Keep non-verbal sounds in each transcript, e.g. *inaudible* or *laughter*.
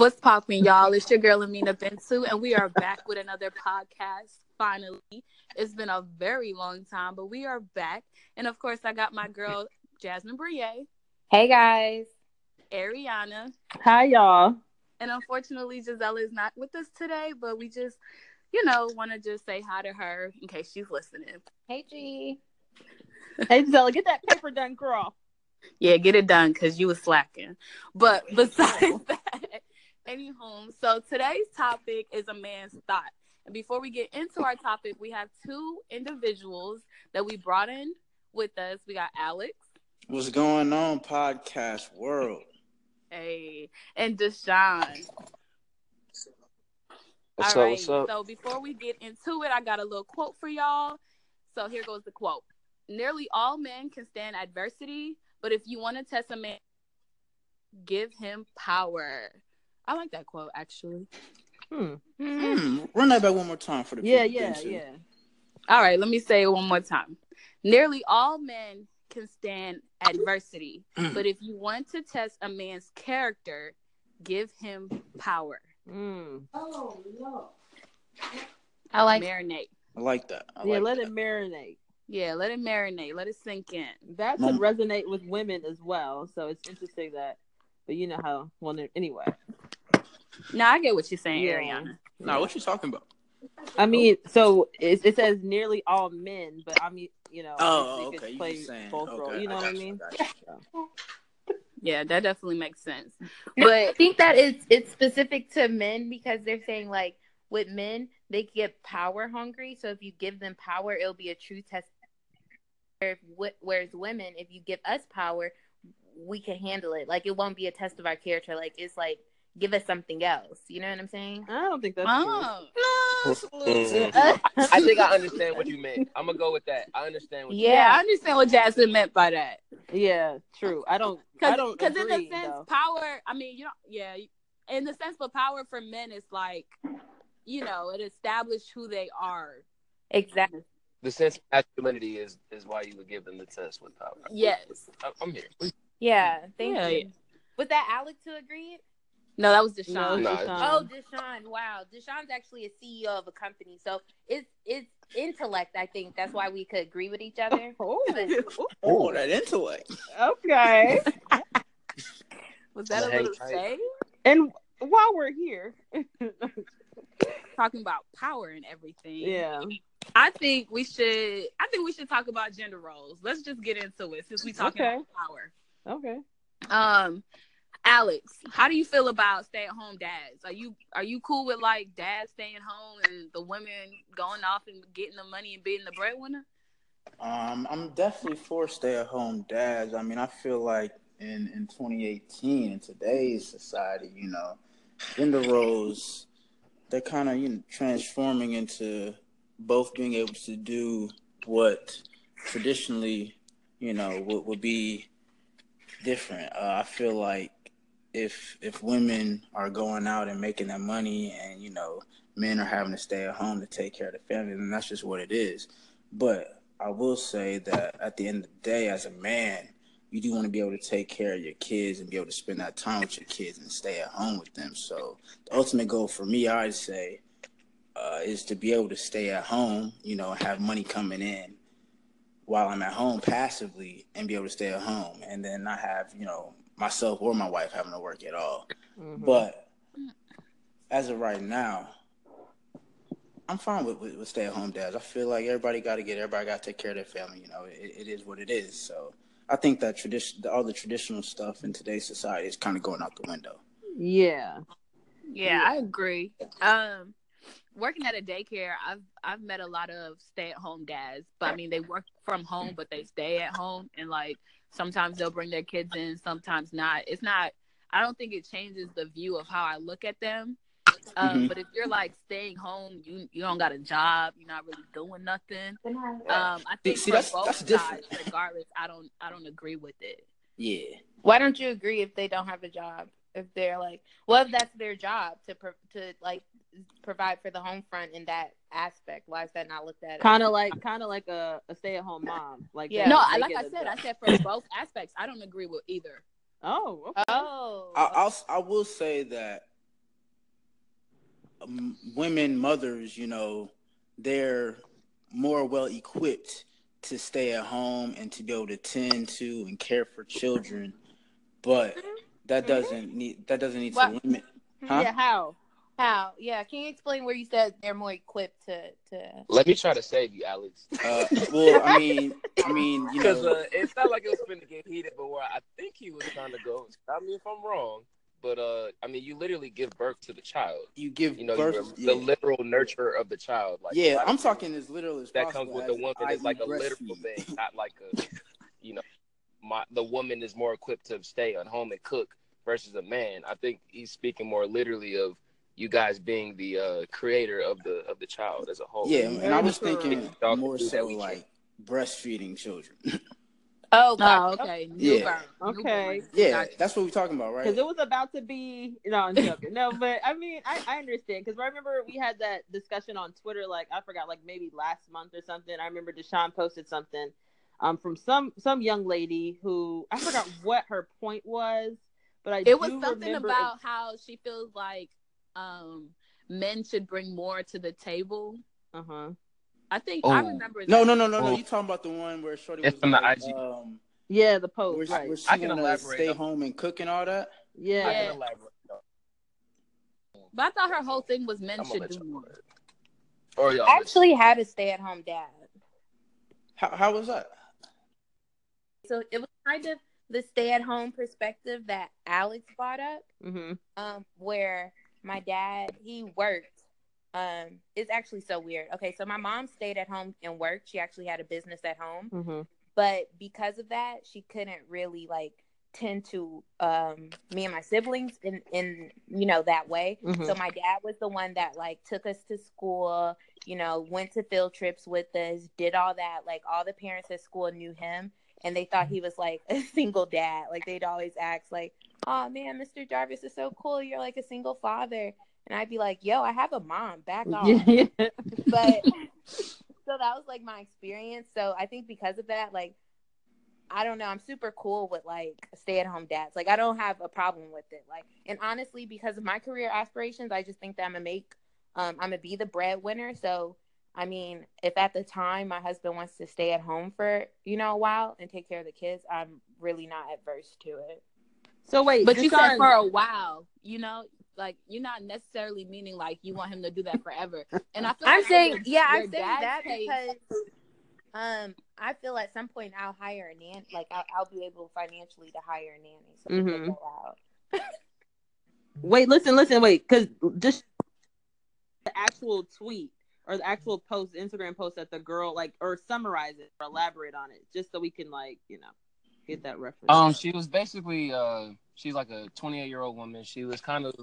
What's popping, y'all? It's your girl Amina Bentu, and we are back with another podcast. Finally, it's been a very long time, but we are back. And of course, I got my girl Jasmine Brie, Hey guys. Ariana, Hi, y'all. and unfortunately, Giselle is not with us today. But we just, you know, want to just say hi to her in case she's listening. Hey G. Hey, Gisela, get that paper done, girl. Yeah, get it done because you was slacking. But *laughs* besides *laughs* that, anywho, so today's topic is a man's thought. And before we get into our topic, we have two individuals that we brought in with us. We got Alex, What's going on, podcast world? hey, and Deshaun. What's All up? right. What's up? So before we get into it, I got a little quote for y'all. So here goes the quote. Nearly all men can stand adversity, but if you want to test a man, give him power. I like that quote actually. Hmm. Hmm, run that back one more time for the Yeah, people, yeah, Benson. yeah. All right, let me say it one more time. Nearly all men can stand adversity, Mm. but if you want to test a man's character, give him power. Mm. Oh no. I like Marinate. I like that. I yeah, like let that. it marinate. Yeah, let it marinate. Let it sink in. That Mom- should resonate with women as well. So it's interesting that, but you know how. Well, anyway, No, I get what you're saying, Yeah. Ariana. No, what you talking about? I mean, so it, it says nearly all men, but I mean, you know, Oh, obviously it could okay. You play saying. both okay, roles. You know what I mean? got you. Yeah, that definitely makes sense. But I think that it's it's specific to men because they're saying like with men they get power hungry. So if you give them power, it'll be a true test. Whereas women, if you give us power, we can handle it. Like it won't be a test of our character. Like it's like give us something else. You know what I'm saying? I don't think that's oh, No, it's a little Mm. I think I understand what you meant. I'm gonna go with that. I understand what yeah. Yeah. I understand what Jasmine meant by that. Yeah, true. I don't. I don't Because in agree. the sense, though. power. I mean, you know, yeah. In the sense, but power for men is like, you know, it established who they are. Exactly. The sense of masculinity is is why you would give them the test with power. Yes. I- I'm here. Yeah. Thank Yeah, you. yeah. Was that Alex to agreed? No, that was No, Deshaun. No, just, it's- Oh, Deshaun! Wow, Deshaun's actually a CEO of a company, so it's it's intellect. I think that's why we could agree with each other. *laughs* oh, Oh, that intellect. okay. *laughs* was that a little tight. shade? and while we're here, *laughs* Talking about power and everything. yeah, I think we should. I think we should talk about gender roles. Let's just get into it since we talking Okay. about power. okay. Um, Alex, how do you feel about stay at home dads? Are you are you cool with like dads staying home and the women going off and getting the money and being the breadwinner? Um, I'm definitely for stay-at-home dads. I mean, I feel like in in 2018 in today's society, you know, gender roles they're kind of you know transforming into both being able to do what traditionally, you know, would, would be different. Uh, I feel like if if women are going out and making that money, and you know, men are having to stay at home to take care of the family, then that's just what it is. But I will say that at the end of the day, as a man, you do want to be able to take care of your kids and be able to spend that time with your kids and stay at home with them. So the ultimate goal for me, I'd say, uh, is to be able to stay at home, you know, have money coming in while I'm at home passively and be able to stay at home and then not have, you know, myself or my wife having to work at all. Mhm. But as of right now, I'm fine with, with, with stay at home dads. I feel like everybody got to get, everybody got to take care of their family. You know, it, it is what it is. So I think that tradition, all the traditional stuff in today's society is kind of going out the window. yeah, Yeah, I agree. Um, working at a daycare, I've I've met a lot of stay at home dads, but I mean they work from home, but they stay at home, and like sometimes they'll bring their kids in, sometimes not. It's not. I don't think it changes the view of how I look at them. Um, Mhm. But if you're like staying home, you you don't got a job, you're not really doing nothing. Um, I think See, that's- both that's different. sides, regardless, I don't I don't agree with it. Yeah. Why don't you agree if they don't have a job? If they're like, well, if that's their job to pro- to like provide for the home front in that aspect, why is that not looked at? kind of like kind of like a, a stay at home mom. Like Yeah. they- No, they I like get said, job. I said for *coughs* both aspects, I don't agree with either. Oh, okay. Oh, I, I'll, I will say that um, women mothers, you know, they're more well equipped to stay at home and to be able to tend to and care for children, but that doesn't need that doesn't need to limit. Huh? Yeah, how? How? Yeah. Can you explain where you said they're more equipped to to? Let me try to save you, Alex. Uh, well, I mean, I mean, you know, uh, it's not like it was finna get heated, but where I think he was trying to go. Stop me if I'm wrong. But uh, I mean, you literally give birth to the child. you give You know, birth. you're yeah. the literal nurture of the child. Like yeah, I'm talking as literal as that possible. comes with the woman I is like a literal breastfeed. thing, not like a, you know, my the woman is more equipped to stay at home and cook versus a man. I think he's speaking more literally of you guys being the uh, creator of the of the child as a whole. Yeah, and I was thinking more Do so that we like breastfeeding children. *laughs* Oh, Oh, okay. Yeah. Newborn. Okay. Yeah, that's what we're talking about, right? Because it was about to be. No, I'm joking. no, but I mean, I, I understand. Because I remember we had that discussion on Twitter, like, I forgot, like maybe last month or something. I remember Deshaun posted something um, from some some young lady who, I forgot what her point was, but I It was something remember about how she feels like um men should bring more to the table. Uh huh. I think I Oh. remember. no, that. no, no, no, no. Oh. You talking about the one where Shorty It's was from the IG. um, Yeah, the post. she- right. where she I can elaborate stay on- home and cook and all that. Yeah. I can elaborate. But I thought her whole thing was men I'm should do more. Or y'all I actually had a stay at home dad. How how was that? So it was kind of the stay at home perspective that Alex brought up. Mm-hmm. um where my dad he worked um it's actually so weird. Okay so my mom stayed at home and worked. She actually had a business at home. Mm-hmm. but because of that she couldn't really like tend to um me and my siblings in in you know that way. Mhm. so my dad was the one that like took us to school you know went to field trips with us did all that. Like all the parents at school knew him and they thought he was like *laughs* a single dad. Like they'd always ask like oh man mr jarvis is so cool you're like a single father and i'd be like yo i have a mom back *laughs* off Yeah. but *laughs* so that was like my experience. So I think because of that, like I don't know, I'm super cool with like stay at home dads. Like I don't have a problem with it. Like and honestly, because of my career aspirations, I just think that I'm gonna make um I'm gonna be the breadwinner. So I mean, if at the time my husband wants to stay at home for, you know, a while and take care of the kids, I'm really not adverse to it. So wait, But you said Deshaun- for a while, you know, like you're not necessarily meaning like you want him to do that forever. And I feel I'm like saying, your- yeah, your I'm saying that case- because um, I feel at some point I'll hire a nanny. Like I'll, I'll be able financially to hire a nanny. So we Mhm. can go out. Wait, listen, listen, wait, because just the actual tweet or the actual post, Instagram post that the girl like or summarize it or elaborate on it, just so we can like you know get that reference. Um, she was basically uh, she's like a 28 year old woman. She was kind of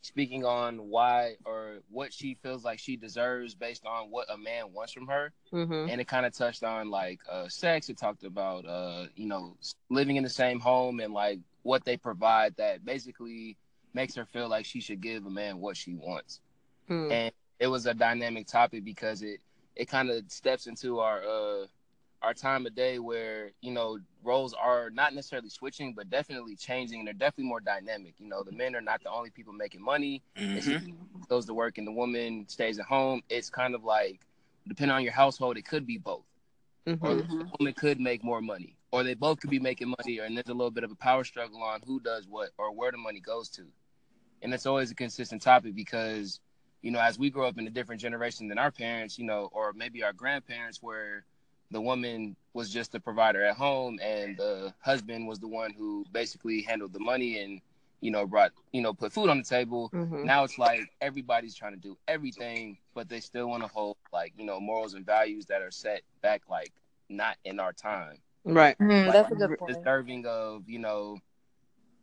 speaking on why or what she feels like she deserves based on what a man wants from her, mm-hmm. and it kind of touched on like uh, sex. It talked about uh, you know, living in the same home and like what they provide that basically makes her feel like she should give a man what she wants. Hmm. and it was a dynamic topic because it it kind of steps into our uh our time of day where you know roles are not necessarily switching but definitely changing and they're definitely more dynamic you know the men are not the only people making money Mhm. goes to work and the woman stays at home it's kind of like depending on your household it could be both Mhm. or the woman could make more money or they both could be making money and there's a little bit of a power struggle on who does what or where the money goes to and it's always a consistent topic because you know as we grow up in a different generation than our parents you know or maybe our grandparents where the woman was just the provider at home and the husband was the one who basically handled the money and you know brought you know put food on the table Mhm. now it's like everybody's trying to do everything but they still want to hold like you know morals and values that are set back like not in our time Right. Mm, like, that's a good point. deserving of you know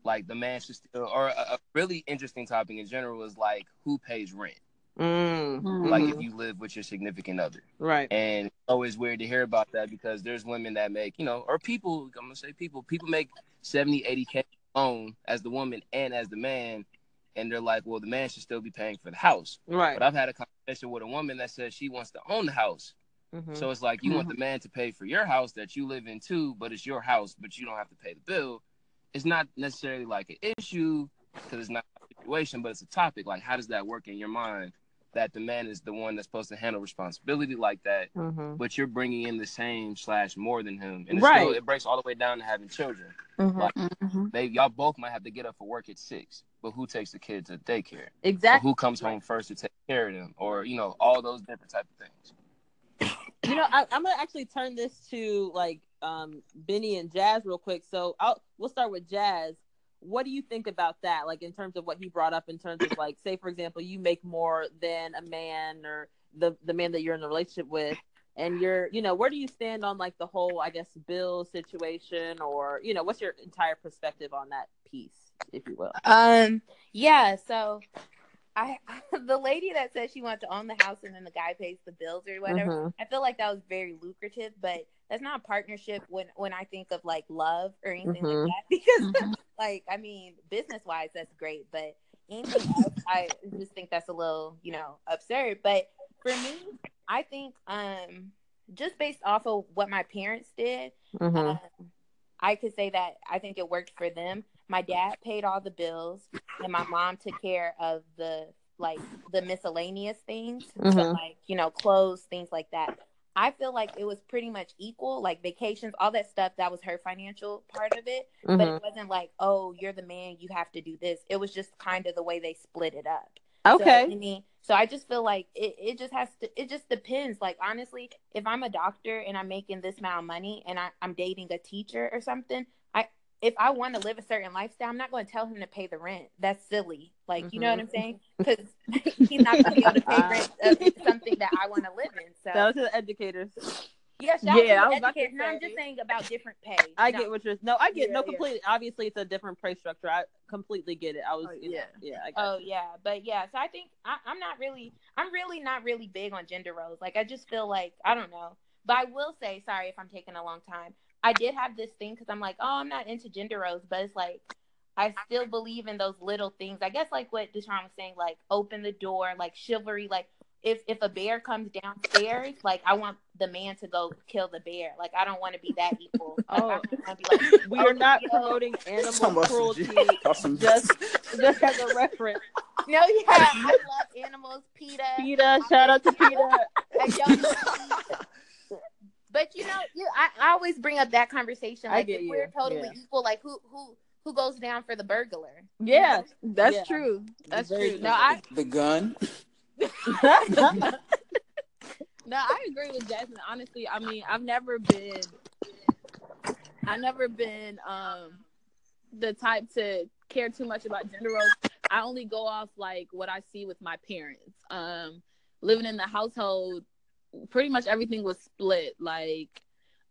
like the man should still or a, a really interesting topic in general is like who pays rent Mm. Mhm. like if you live with your significant other right. and it's always weird to hear about that because there's women that make you know or people i'm gonna say people people make 70 80k alone as the woman and as the man and they're like well the man should still be paying for the house Right. but i've had a conversation with a woman that says she wants to own the house Mhm. so it's like you want the man to pay for your house that you live in too, but it's your house, but you don't have to pay the bill. It's not necessarily like an issue because it's not a situation, but it's a topic. Like, how does that work in your mind? That the man is the one that's supposed to handle responsibility like that, Mhm. but you're bringing in the same slash more than him, and it's Right. still, it breaks all the way down to having children. Mhm. Like, Mhm. they y'all both might have to get up for work at six, but who takes the kids to daycare? Or Exactly. who comes home first to take care of them? Or you know, all those different type of things. You know, I, I'm gonna actually turn this to like um Benny and Jazz real quick. So I'll we'll start with Jazz. What do you think about that? Like in terms of what he brought up in terms of like, say for example, you make more than a man or the the man that you're in a relationship with, and you're you know where do you stand on like the whole I guess bill situation or you know what's your entire perspective on that piece, if you will? Um, yeah, so I *laughs* the lady that said she wanted to own the house and then the guy pays the bills or whatever. Mhm. I feel like that was very lucrative, but that's not a partnership when when I think of like love or anything Mhm. like that. *laughs* Because Mhm. *laughs* like I mean, business wise that's great, but anything else I just think that's a little, you know, absurd. But for me, I think um just based off of what my parents did, Mhm. um, I could say that I think it worked for them. My dad paid all the bills, and my mom took care of the like the miscellaneous things, so Mhm. like you know clothes, things like that. I feel like it was pretty much equal, like vacations, all that stuff. That was her financial part of it, but Mhm. it wasn't like, oh, you're the man, you have to do this. It was just kind of the way they split it up. Okay. So, I mean, so I just feel like it, it just has to, it just depends. Like, honestly, if I'm a doctor and I'm making this amount of money and I, I'm dating a teacher or something, if I want to live a certain lifestyle, I'm not going to tell him to pay the rent. That's silly. Like, you know what I'm mm-hmm. saying? Because *laughs* he's not going to be able to pay rent *laughs* of something that I want to live in. So, That was to the educators. yeah, shout Yeah, I out was to about the to educators. No, I'm just saying about different pay. I No. get what you're. Saying. No, I get Yeah, no yeah. completely. Obviously, it's a different pay structure. I completely get it. I was. Oh, you know, yeah. yeah. I got Oh yeah, but yeah. So I think I, I'm not really, I'm really not really big on gender roles. Like I just feel like I don't know. But I will say, sorry if I'm taking a long time. I did have this thing because I'm like, oh, I'm not into gender roles, but it's like I still believe in those little things. I guess like what Deshaun was saying, like open the door, like chivalry. Like if if a bear comes downstairs, like I want the man to go kill the bear. Like I don't want to be that equal. Like, Oh. I want to be like, *laughs* We oh, are not yo. promoting *laughs* animal some cruelty. *laughs* Some- Just, just as a reference. no, yeah, I love animals. PETA. PETA, shout out to PETA. I don't. But you know, you I, I always bring up that conversation. I Like get if we're you. totally Yeah. equal, like who who who goes down for the burglar? Yeah. That's Yeah. true. That's Very true. true. No, I the gun. *laughs* no, I agree with Jasmine. Honestly, I mean, I've never been, I've never been um the type to care too much about gender roles. I only go off like what I see with my parents. Um, living in the household, pretty much everything was split. Like,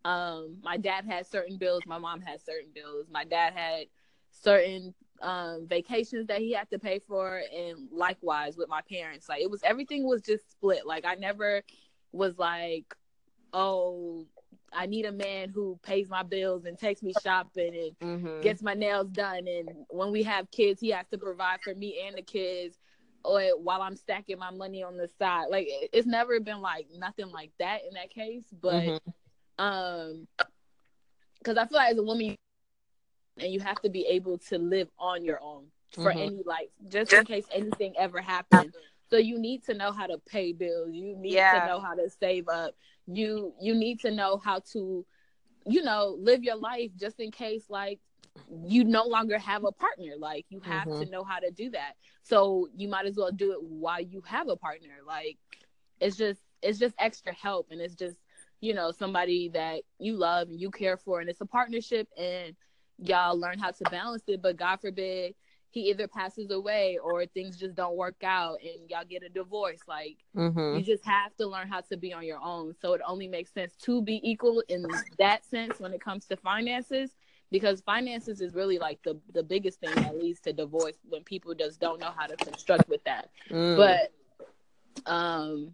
um, my dad had certain bills, my mom had certain bills. My dad had certain um vacations that he had to pay for and likewise with my parents like it was everything was just split like i never was like oh i need a man who pays my bills and takes me shopping and Mhm. gets my nails done and when we have kids he has to provide for me and the kids or while i'm stacking my money on the side like it's never been like nothing like that in that case but Mhm. um because i feel like as a woman and you have to be able to live on your own for Mhm. any like just in case anything ever happens. so you need to know how to pay bills you need Yeah. to know how to save up you you need to know how to you know live your life just in case like you no longer have a partner. Like you have to know how to do that. So you might as well do it while you have a partner. Like it's just it's just extra help. And it's just you know somebody that you love and you care for. And it's a partnership and y'all learn how to balance it. But god forbid he either passes away or things just don't work out and y'all get a divorce. Like Mhm. you just have to learn how to be on your own. So it only makes sense to be equal in that sense when it comes to finances because finances is really like the the biggest thing that leads to divorce when people just don't know how to construct with that. Mm. but um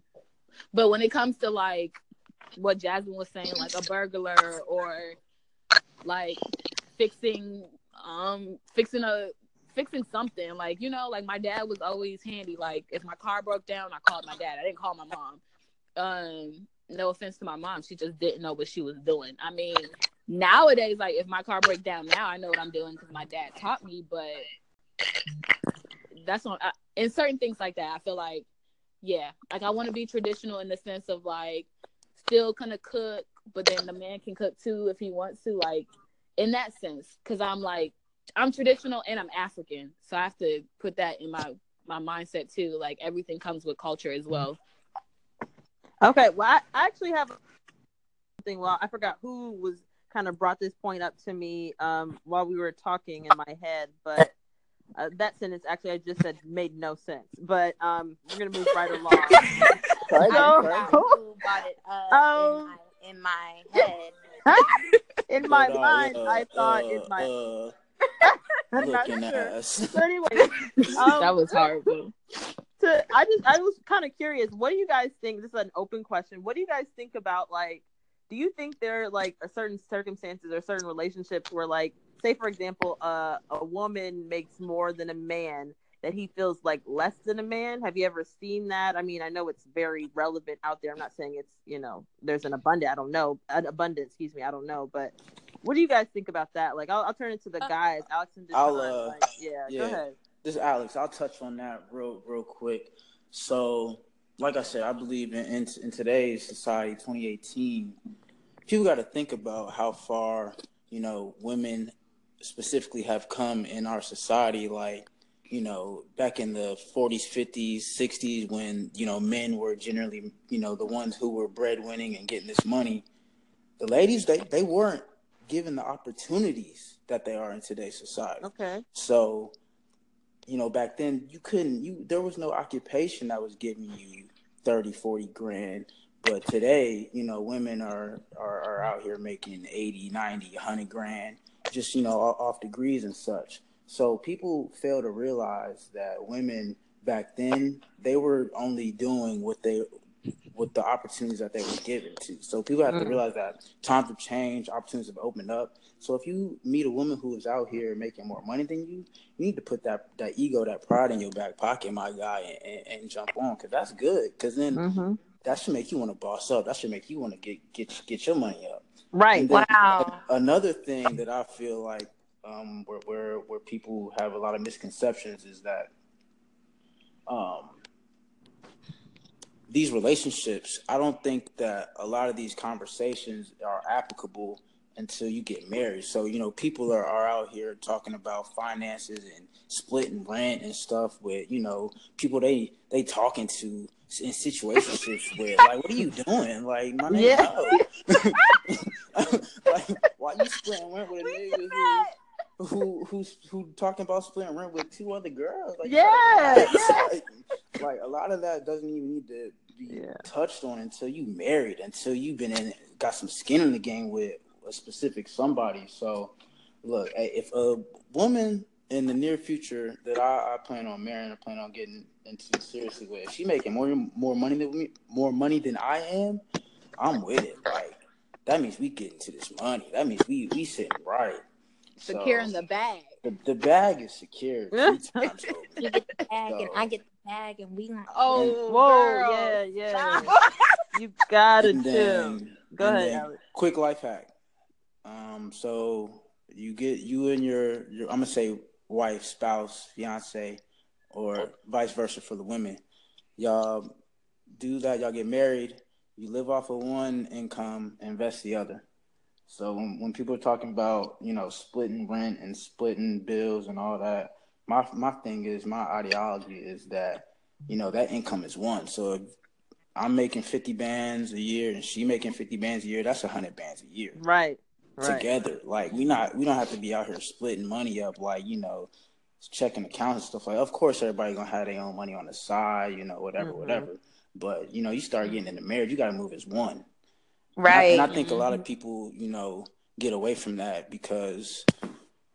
but when it comes to like what jasmine was saying like a burglar or like fixing um fixing a fixing something like you know like my dad was always handy. Like if my car broke down i called my dad. I didn't call my mom. Um no offense to my mom. She just didn't know what she was doing. I mean nowadays like if my car breaks down now i know what i'm doing because my dad taught me but that's on in certain things like that. I feel like, yeah, like I want to be traditional in the sense of like still gonna cook, but then the man can cook too if he wants to. Like in that sense, because I'm like I'm traditional and I'm African, so I have to put that in my my mindset too. Like everything comes with culture as well. Okay, well, I, actually have something. Well, I forgot who was kind of brought this point up to me um, while we were talking in my head, but uh, that sentence actually I just said made no sense. But um, we're gonna move right along. *laughs* I So- forgot who brought it up Um, in, my, in my head. *laughs* in my But, uh, mind, uh, I thought uh, in my. uh, *laughs* I'm not looking sure. ass. So anyway, um, that was horrible. to I just I was kind of curious. What do you guys think? This is an open question. What do you guys think about like? Do you think there are like a certain circumstances or certain relationships where like, say for example, uh, a woman makes more than a man that he feels like less than a man? Have you ever seen that? I mean, I know it's very relevant out there. I'm not saying it's you know there's an abundance I don't know an abundance. Excuse me. I don't know, but. What do you guys think about that? Like, I'll, I'll turn it to the guys, Alex and Deshaun. I'll, uh, like, yeah, yeah. go ahead. this is Alex. I'll touch on that real real quick. So, like I said, I believe in in, in today's society, 2018, people got to think about how far you know women specifically have come in our society. Like, you know, back in the 40s, 50s, 60s, when you know men were generally you know the ones who were breadwinning and getting this money. The ladies, they they weren't given the opportunities that they are in today's society. Okay. So, you know, back then you couldn't you there was no occupation that was giving you 30, 40 grand. But today, you know, women are are, are out here making 80, 90, 100 grand just, you know, off degrees and such. So people fail to realize that women back then, they were only doing what they with the opportunities that they were given to. So people have to Mm. realize that times have changed, opportunities have opened up. So if you meet a woman who is out here making more money than you, you need to put that that ego, that pride in your back pocket, my guy, and, and, and jump on because that's good. Because then Mm-hmm. That should make you want to boss up. That should make you want to get get get your money up. Right. Wow. Another thing that I feel like um, where where where people have a lot of misconceptions is that um, these relationships. I don't think that a lot of these conversations are applicable until you get married. So you know, people are, are out here talking about finances and splitting rent and stuff with you know people they they talking to in situationships where like what are you doing? Like my name Yeah. *laughs* like why you splitting rent with a nigga who who who's who talking about splitting rent with two other girls? Like Yeah, *laughs* like, like a lot of that doesn't even need to be Yeah. touched on until you married until you've been in got some skin in the game with a specific somebody. So look if a woman in the near future that I, I plan on marrying, I plan on getting into seriously with. If she making more more money than me, more money than I am, I'm with it. Like that means we getting to this money. That means we we sitting right. So, Secure in the bag. the, the bag is secure two *laughs* times over. You get the bag and I get the bag and we like Oh, Whoa, girl. yeah, yeah. *laughs* you gotta And chill. Go ahead, then quick life hack. Um, so you get you and your, your I'm gonna say wife, spouse, fiance, or oh. vice versa for the women. Y'all do that. Y'all get married. You live off of one income, invest the other. So when, when people are talking about you know splitting rent and splitting bills and all that, my my thing is my ideology is that you know that income is one. So if I'm making 50 bands a year and she making 50 bands a year, that's 100 bands a year Right. Right. together. Like we not we don't have to be out here splitting money up like, you know, checking accounts and stuff like of course everybody gonna have their own money on the side, you know, whatever, Mhm. whatever. But you know, you start getting into marriage, you gotta move as one. And I- right. And I, think a lot of people, you know, get away from that because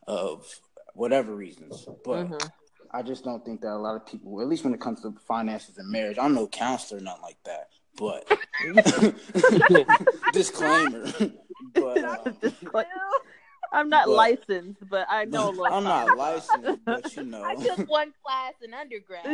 of whatever reasons. But Mhm. I just don't think that a lot of people, at least when it comes to finances and marriage, I'm no counselor, nothing like that. But *laughs* disclaimer. But um, Discla- I'm not But- licensed, but I know a little. I'm not licensed, but you know, I took one class in undergrad.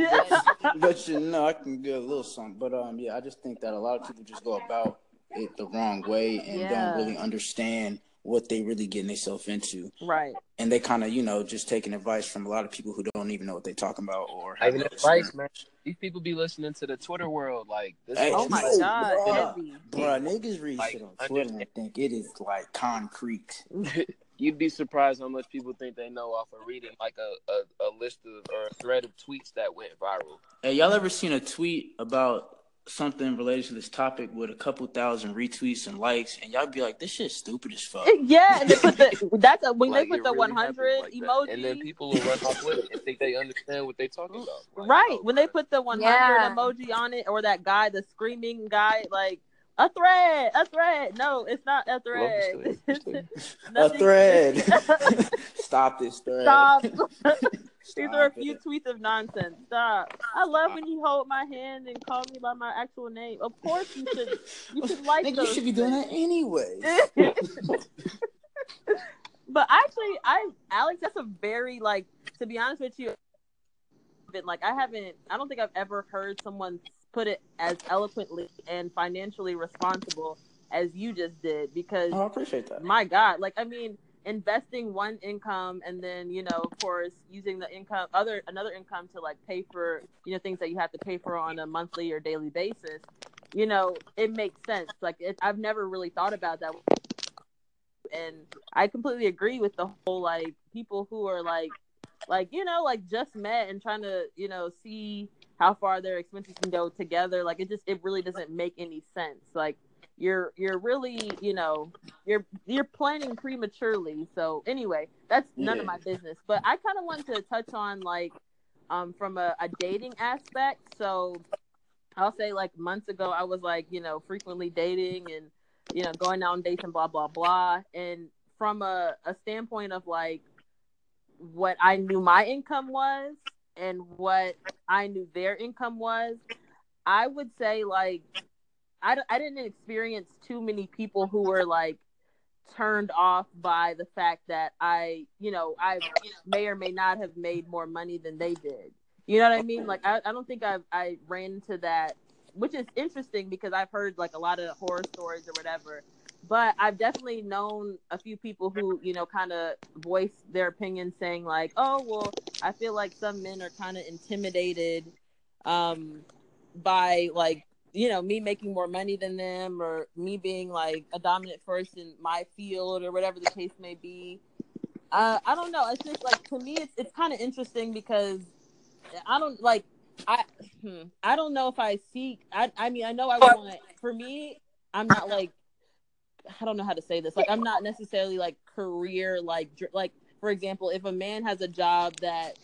But- but you know, I can get a little something. But um, yeah, I just think that a lot of people just go about it the wrong way and Yeah. don't really understand what they really getting themselves into. Right. And they kind of, you know, just taking advice from a lot of people who don't even know what they're talking about or have Even no advice, man. These people be listening to the Twitter world. Like, this Hey, Oh my no, God, bruh. heavy. Bruh, niggas read Like, shit on Twitter and think it is like concrete. *laughs* You'd be surprised how much people think they know off of reading like a, a, a list of or a thread of tweets that went viral. Hey, y'all ever seen a tweet about something related to this topic with a couple thousand retweets and likes, and y'all be like, "This shit's stupid as fuck." *laughs* Yeah, and they put the *laughs* that's a, when Like, they put the really hundred like that. emoji. and then people will run off with it and think they understand what they're talking about. Like, right oh, when they put the 100 Yeah. emoji on it or that guy the screaming guy like a thread a thread no it's not a thread *laughs* a thread. Stop this thread. stop these are a few tweets of nonsense. Stop. I love when you hold my hand and call me by my actual name. Of course you should. You should *laughs* like Nigga, you those should be doing that anyway. *laughs* but actually i alex that's a very like to be honest with you been like i haven't i don't think i've ever heard someone put it as eloquently and financially responsible as you just did because Oh, I appreciate that. my god like i mean investing one income and then you know of course using the income other another income to like pay for you know things that you have to pay for on a monthly or daily basis you know it makes sense. Like it, i've never really thought about that. And i completely agree with the whole like people who are like like you know like just met and trying to you know see how far their expenses can go together. Like it just it really doesn't make any sense. Like you're you're really you know you're you're planning prematurely. So anyway that's none of my business. But i kind of wanted to touch on like um from a, a dating aspect. So i'll say like months ago i was like you know frequently dating and you know going out on dates and blah blah blah. And from a, a standpoint of like what i knew my income was and what i knew their income was i would say like I, I didn't experience too many people who were like turned off by the fact that I, you know, I may or may not have made more money than they did. You know what I mean? Like I, I don't think I've I ran into that, which is interesting because I've heard like a lot of horror stories or whatever. But I've definitely known a few people who, you know, kind of voice their opinion saying like, "Oh, well, I feel like some men are kind of intimidated um by like you know me making more money than them or me being like a dominant force in my field or whatever the case may be. Uh, i don't know. It's just like to me it's, it's kind of interesting because i don't like i hmm, i don't know if i seek i i mean i know i want for me i'm not like i don't know how to say this. Like i'm not necessarily like career like like for example if a man has a job that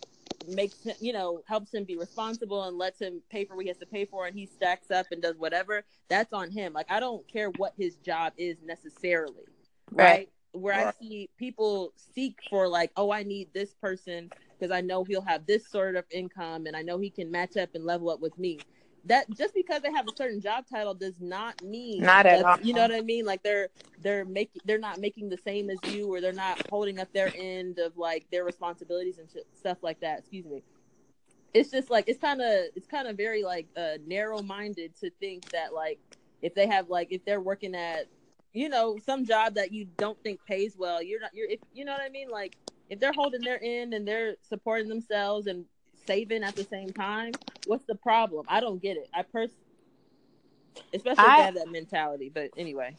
makes him, you know, helps him be responsible and lets him pay for what he has to pay for and he stacks up and does whatever, that's on him. Like I don't care what his job is necessarily. Right. Right. Where I see people seek for like, oh, I need this person because I know he'll have this sort of income and I know he can match up and level up with me. That just because they have a certain job title does not mean Not at all. You know what I mean? Like they're they're making they're not making the same as you or they're not holding up their end of like their responsibilities and shit, stuff like that excuse me it's just like it's kind of it's kind of very like uh narrow minded to think that like if they have like if they're working at you know some job that you don't think pays well you're not you're if you know what i mean like if they're holding their end and they're supporting themselves and saving at the same time what's the problem? I don't get it. I pers especially if I- have that mentality but anyway.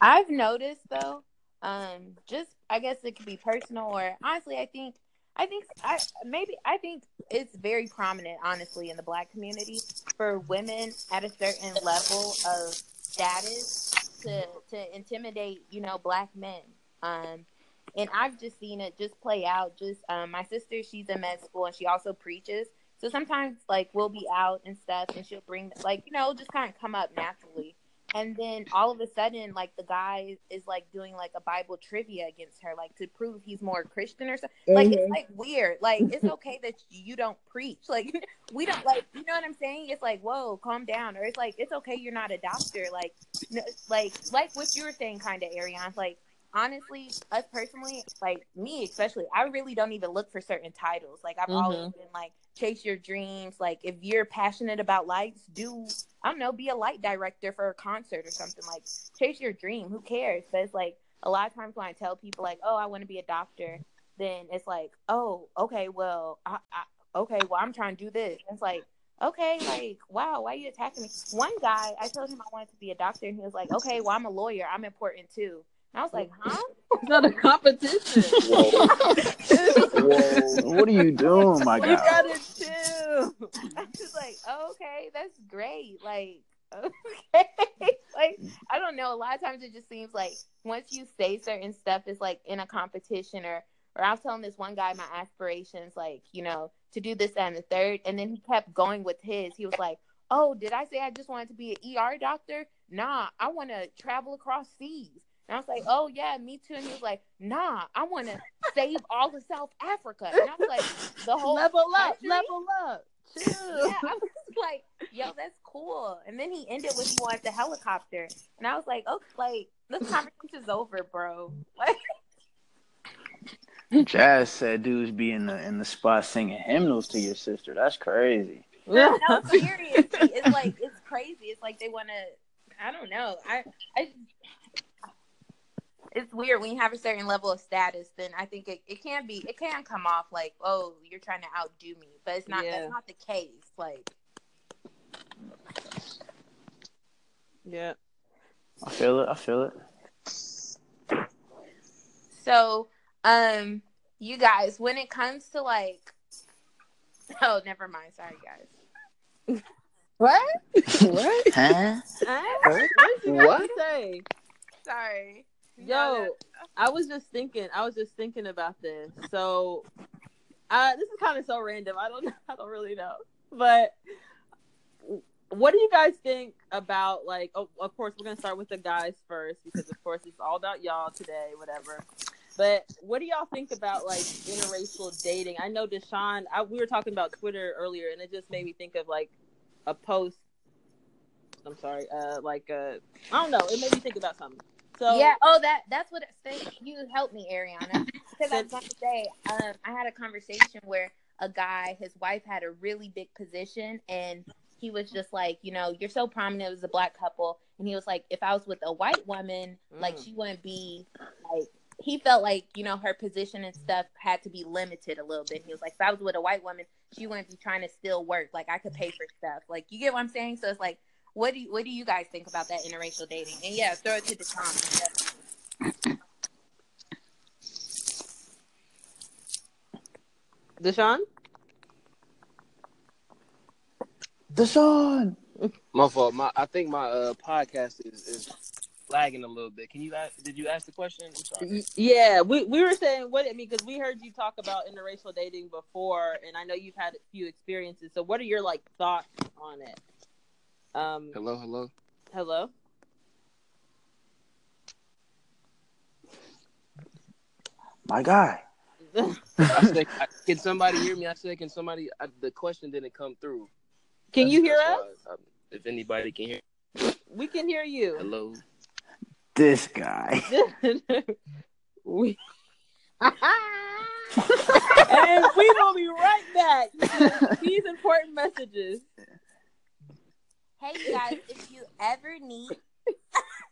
I've noticed though, um, just I guess it could be personal or honestly, I think, I think I maybe I think it's very prominent, honestly, in the black community for women at a certain level of status to to intimidate, you know, black men. Um, and I've just seen it just play out. Just um, my sister, she's in med school and she also preaches. So sometimes like we'll be out and stuff, and she'll bring like you know just kind of come up naturally. And then all of a sudden like the guy is like doing like a bible trivia against her like to prove he's more christian or something like it's like weird. Like it's okay that you don't preach. Like *laughs* we don't like you know what i'm saying? It's like whoa calm down. Or it's like it's okay you're not a doctor. Like no, like like what you were saying kind of ariane like honestly us personally like me especially i really don't even look for certain titles like i've always Mhm. been like chase your dreams like if you're passionate about lights do I don't know, be a light director for a concert or something like chase your dream. Who cares? But it's like a lot of times when I tell people like, "Oh, I want to be a doctor," then it's like, "Oh, okay, well, I, I, okay, well, I'm trying to do this." And it's like, okay, like, wow, why are you attacking me? One guy, I told him I wanted to be a doctor, and he was like, okay, well, I'm a lawyer, I'm important too. And I was like, huh? *laughs* It's not a competition. Whoa. Whoa. What are you doing, my God? you guy? gotta chill. I was like, okay, that's great. Like, *laughs* okay. like, I don't know. A lot of times it just seems like once you say certain stuff, it's like in a competition or or I was telling this one guy my aspirations, like, you know, to do this and the third. And then he kept going with his. He was like, Oh, did I say I just wanted to be an ER doctor? Nah, I want to travel across seas. And I was like, Oh, yeah, me too. And he was like, Nah, I want to save all of South Africa. And I was like, The whole level up, country? level up. Chill. yeah, I was *laughs* like, yo, that's cool. And then he ended with more at the helicopter. And I was like, oh, like, this conversation's over, bro. *laughs* Like, Jazz said dudes be in the in the spot singing hymnals to your sister. That's crazy. no, no, *laughs* seriously. It's like, it's crazy. It's like they want to, I don't know. I, I, it's weird when you have a certain level of status, then I think it, it can be, it can come off like, oh, you're trying to outdo me. But it's not, Yeah. that's not the case. Like, yeah. I feel it. I feel it. So, um, you guys, when it comes to like, *laughs* oh, never mind. Sorry, guys. What? what? Huh? What? did you have What? to say? Sorry. Yo, I was just thinking. I was just thinking about this. So, uh, this is kind of so random. I don't. *laughs* I don't really know. But what do you guys think about like? Oh, of course, we're gonna start with the guys first because, of course, it's all about y'all today. Whatever. But what do y'all think about like interracial dating? I know Deshaun. I, we were talking about Twitter earlier, and it just made me think of like a post. I'm sorry. Uh, like uh, I don't know. It made me think about something. So yeah. Oh, that that's what it said. You helped me, Ariana, *laughs* because I was going to say, um, I had a conversation where a guy, his wife had a really big position, and he was just like, you know, you're so prominent as a black couple, and he was like, if I was with a white woman, like Mm. she wouldn't be like. He felt like you know her position and stuff had to be limited a little bit. He was like, if I was with a white woman, she wouldn't be trying to still work. Like I could pay for stuff. Like you get what I'm saying? So it's like, what do you, what do you guys think about that interracial dating? And yeah, throw it to the comments. Deshaun. Deshaun. My fault. My I think my uh, podcast is, is lagging a little bit. Can you ask? Did you ask the question? I'm sorry. Yeah, we, we were saying what I mean because we heard you talk about interracial dating before, and I know you've had a few experiences. So, what are your like thoughts on it? Um, Hello, hello. hello. My guy. *laughs* I said, I- can somebody hear me? I said, can somebody? I, the question didn't come through. Can you hear us? why, um, if anybody can hear, We can hear you. hello. This guy. *laughs* we. *laughs* and we will be right back. These important messages. Hey you guys, if you ever need,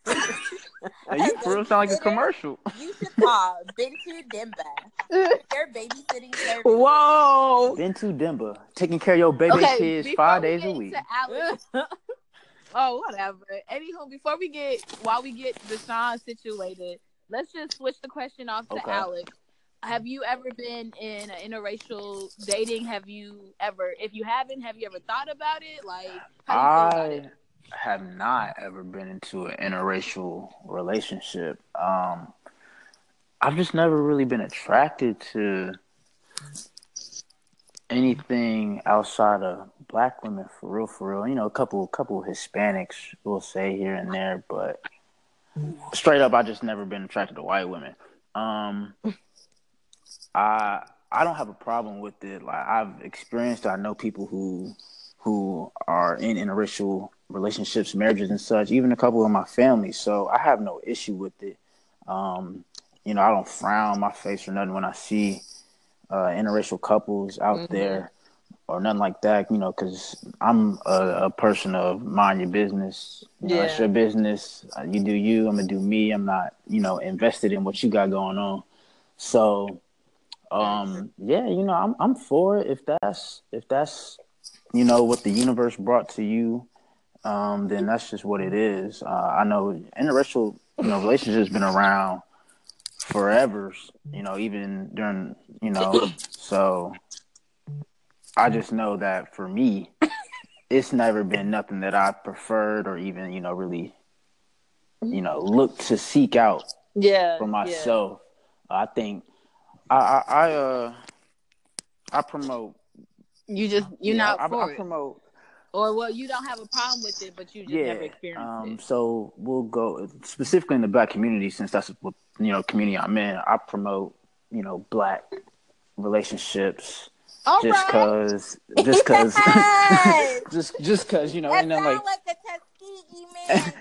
Hey, you for real sound like a commercial. you should call Bintu Dimba. Their babysitting service. Whoa. Been to Denver, taking care of your baby Okay, kids before five we days get a week. into Alex, *laughs* oh whatever. Anywho, before we get while we get Deshaun situated, let's just switch the question off to Okay. Alex. Have you ever been in an interracial dating? Have you ever, if you haven't, have you ever thought about it? Like, about it? I have not ever been into an interracial relationship. Um, I've just never really been attracted to anything outside of black women for real, for real. You know, a couple, couple Hispanics will say here and there, but straight up, I just never been attracted to white women. Um, I I don't have a problem with it. Like I've experienced, I know people who who are in interracial relationships, marriages, and such. Even a couple of my family, so I have no issue with it. Um, you know, I don't frown my face or nothing when I see uh, interracial couples out Mhm. there or nothing like that. You know, because I'm a, a, person of mind your business. You know, yeah. it's your business. You do you. I'm gonna do me. I'm not, you know, invested in what you got going on. So, um, yeah, you know, I'm I'm for it if that's if that's you know what the universe brought to you. Um, then that's just what it is. Uh, I know interracial, you know, relationships been around forever. You know, even during, you know, so I just know that for me, it's never been nothing that I preferred or even, you know, really, you know, look to seek out yeah for myself. Yeah. I think I, I, I uh I promote you just you're yeah, not I, for I, I promote or well you don't have a problem with it but you just yeah, never experienced um, it. So we'll go specifically in the black community since that's what you know community I'm in. I promote you know black relationships all just right. cause, just *laughs* cause, *laughs* just just cause you know, and then like, like a Tuskegee man.